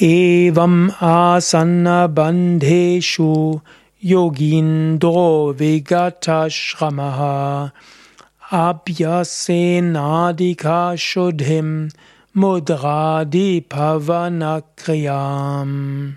Evam asana bandheshu yogindro vegata shramaha abhyasenadika shuddhim mudradhi pavanakriyam.